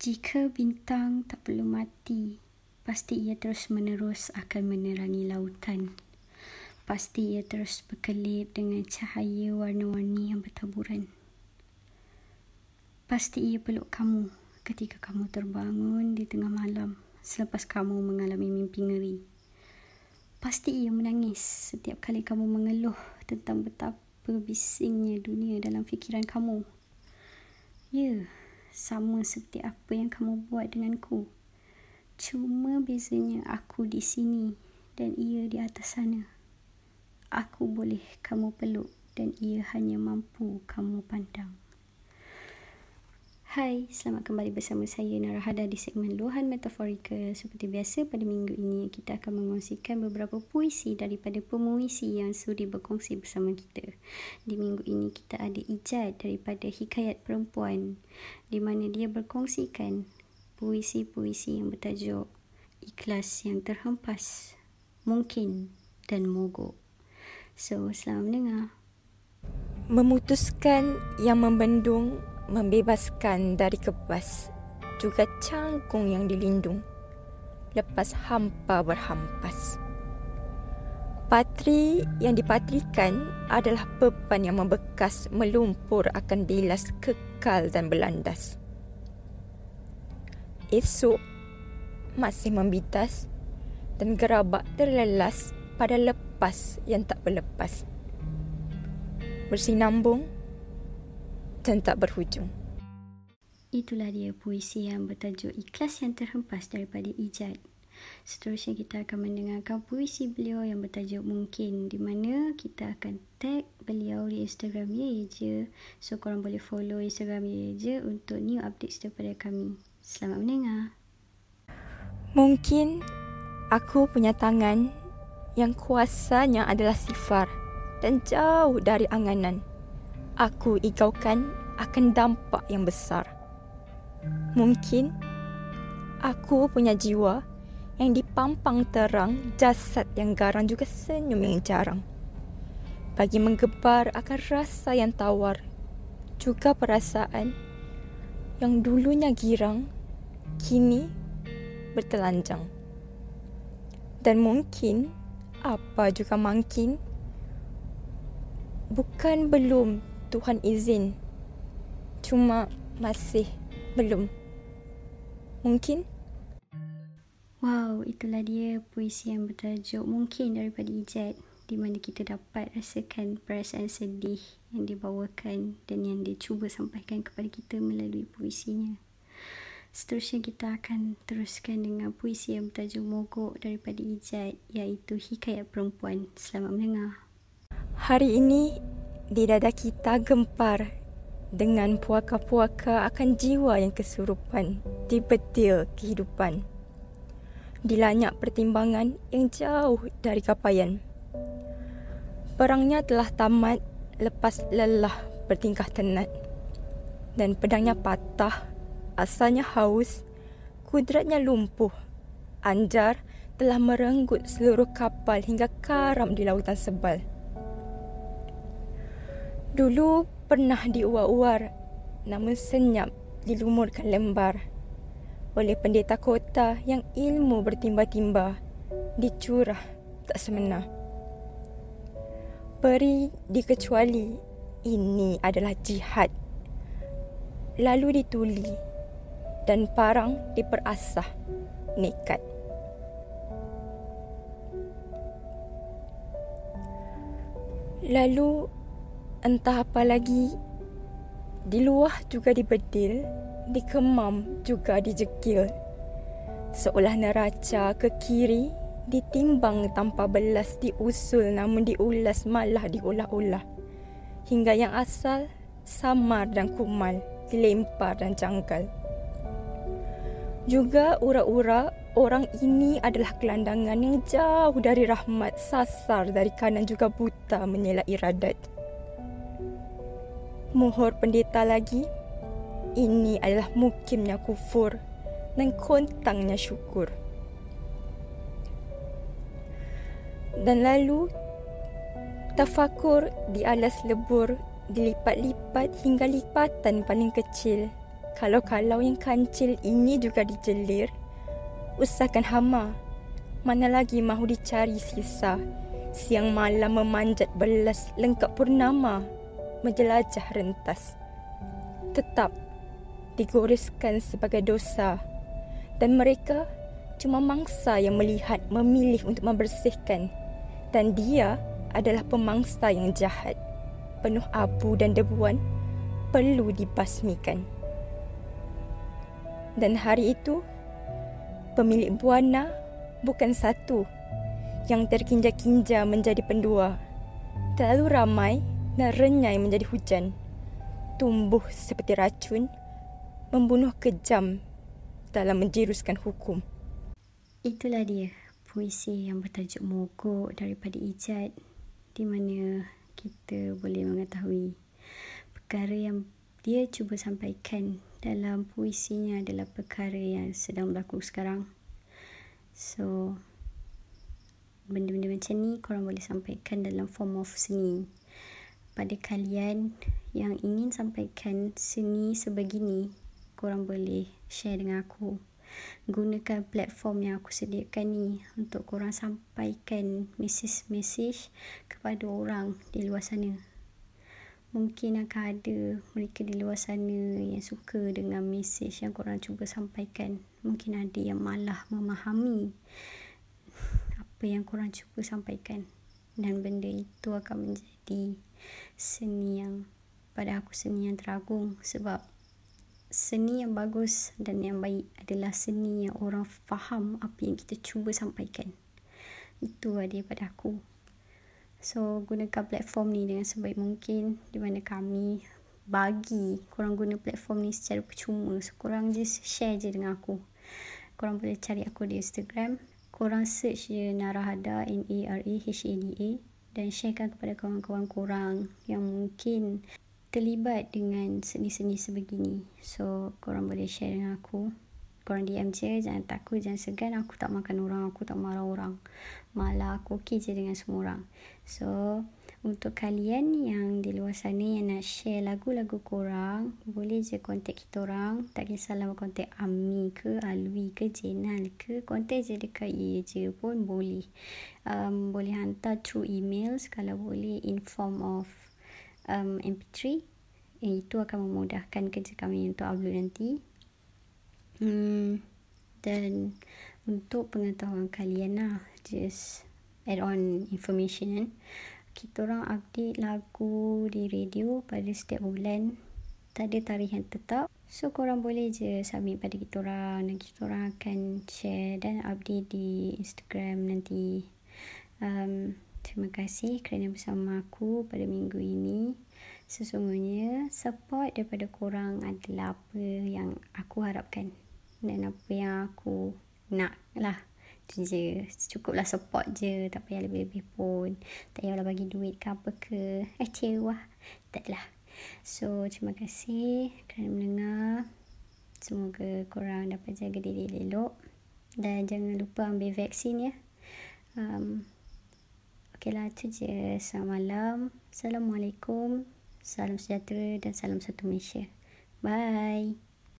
Jika bintang tak perlu mati, pasti ia terus menerus akan menerangi lautan. Pasti ia terus berkelip dengan cahaya warna-warni yang bertaburan. Pasti ia peluk kamu ketika kamu terbangun di tengah malam selepas kamu mengalami mimpi ngeri. Pasti ia menangis setiap kali kamu mengeluh tentang betapa bisingnya dunia dalam fikiran kamu. Ya, sama seperti apa yang kamu buat denganku. Cuma bezanya aku di sini dan ia di atas sana. Aku boleh kamu peluk dan ia hanya mampu kamu pandang. Hai, selamat kembali bersama saya Narahada di segmen Luahan Metaforika. Seperti biasa pada minggu ini kita akan mengongsikan beberapa puisi daripada pemuisi yang sudi berkongsi bersama kita. Di minggu ini kita ada Ijat daripada Hikayat Perempuan di mana dia berkongsikan puisi-puisi yang bertajuk Ikhlas yang terhempas, Mungkin dan Mogok. So, selamat mendengar. Memutuskan yang membendung membebaskan dari kebas juga cangkung yang dilindung lepas hampa berhampas. Patri yang dipatrikan adalah beban yang membekas melumpur akan dilas kekal dan berlandas. Esok masih membitas dan gerabak terlelas pada lepas yang tak berlepas. Bersinambung dan tak berhujung. Itulah dia puisi yang bertajuk Ikhlas yang terhempas daripada Ijat. Seterusnya kita akan mendengarkan puisi beliau yang bertajuk Mungkin di mana kita akan tag beliau di Instagram Ye Je. So korang boleh follow Instagram Ye Je untuk new updates daripada kami. Selamat mendengar. Mungkin aku punya tangan yang kuasanya adalah sifar dan jauh dari anganan aku igaukan akan dampak yang besar. Mungkin aku punya jiwa yang dipampang terang jasad yang garang juga senyum yang jarang. Bagi menggebar akan rasa yang tawar juga perasaan yang dulunya girang kini bertelanjang. Dan mungkin apa juga makin bukan belum Tuhan izin. Cuma masih belum. Mungkin? Wow, itulah dia puisi yang bertajuk Mungkin daripada Ijat di mana kita dapat rasakan perasaan sedih yang dibawakan dan yang dia cuba sampaikan kepada kita melalui puisinya. Seterusnya kita akan teruskan dengan puisi yang bertajuk Mogok daripada Ijat iaitu Hikayat Perempuan. Selamat mendengar. Hari ini di dada kita gempar dengan puaka-puaka akan jiwa yang kesurupan di betil kehidupan. Dilanyak pertimbangan yang jauh dari kapaian. Perangnya telah tamat lepas lelah bertingkah tenat. Dan pedangnya patah, asalnya haus, kudratnya lumpuh. Anjar telah merenggut seluruh kapal hingga karam di lautan sebal. Dulu pernah diuar-uar namun senyap dilumurkan lembar oleh pendeta kota yang ilmu bertimba-timba dicurah tak semena. Beri dikecuali ini adalah jihad. Lalu dituli dan parang diperasah nekat. Lalu entah apa lagi di luar juga dibedil dikemam juga dijekil seolah neraca ke kiri ditimbang tanpa belas diusul namun diulas malah diulah-ulah hingga yang asal samar dan kumal dilempar dan janggal. Juga ura-ura orang ini adalah gelandangan yang jauh dari rahmat sasar dari kanan juga buta menyelak iradat Muhur pendeta lagi. Ini adalah mukimnya kufur dan kontangnya syukur. Dan lalu tafakur di alas lebur dilipat-lipat hingga lipatan paling kecil Kalau-kalau yang kancil ini juga dijelir, usahakan hama. Mana lagi mahu dicari sisa siang malam memanjat belas lengkap purnama menjelajah rentas. Tetap digoreskan sebagai dosa dan mereka cuma mangsa yang melihat memilih untuk membersihkan dan dia adalah pemangsa yang jahat penuh abu dan debuan perlu dibasmikan. Dan hari itu, pemilik buana bukan satu yang terkinja-kinja menjadi pendua. Terlalu ramai dan renyai menjadi hujan. Tumbuh seperti racun, membunuh kejam dalam menjiruskan hukum. Itulah dia puisi yang bertajuk Mogok daripada Ijat di mana kita boleh mengetahui perkara yang dia cuba sampaikan dalam puisinya adalah perkara yang sedang berlaku sekarang. So, benda-benda macam ni korang boleh sampaikan dalam form of seni. Pada kalian yang ingin sampaikan seni sebegini, korang boleh share dengan aku. Gunakan platform yang aku sediakan ni untuk korang sampaikan message-message kepada orang di luar sana mungkin akan ada mereka di luar sana yang suka dengan mesej yang korang cuba sampaikan. Mungkin ada yang malah memahami apa yang korang cuba sampaikan. Dan benda itu akan menjadi seni yang pada aku seni yang teragung sebab seni yang bagus dan yang baik adalah seni yang orang faham apa yang kita cuba sampaikan. Itu ada pada aku. So gunakan platform ni dengan sebaik mungkin di mana kami bagi korang guna platform ni secara percuma. So korang just share je dengan aku. Korang boleh cari aku di Instagram. Korang search je Narahada N-A-R-A-H-A-D-A dan sharekan kepada kawan-kawan korang yang mungkin terlibat dengan seni-seni sebegini. So korang boleh share dengan aku. Korang DM je jangan takut jangan segan. Aku tak makan orang aku tak marah orang. Malah aku okey je dengan semua orang. So untuk kalian yang di luar sana yang nak share lagu-lagu korang boleh je kontak kita orang. Tak kisahlah kontak Ami ke Alwi ke Jenal ke kontak je dekat ia je pun boleh. Um, boleh hantar through email kalau boleh in form of um, mp3 itu akan memudahkan kerja kami untuk upload nanti. Hmm, dan untuk pengetahuan kalian lah, just add on information. kan. Kita orang update lagu di radio pada setiap bulan. Tak ada tarikh yang tetap. So korang boleh je submit pada kita orang dan kita orang akan share dan update di Instagram nanti. Um, terima kasih kerana bersama aku pada minggu ini. Sesungguhnya support daripada korang adalah apa yang aku harapkan dan apa yang aku nak lah tu je cukuplah support je tak payah lebih-lebih pun. Tak payahlah bagi duit ke apa ke. Eh cewa tak lah so terima kasih kerana mendengar. Semoga korang dapat jaga diri elok. Dan jangan lupa ambil vaksin ya. Um, ok lah tu je. Selamat malam. Assalamualaikum. Salam sejahtera dan salam satu Malaysia. Bye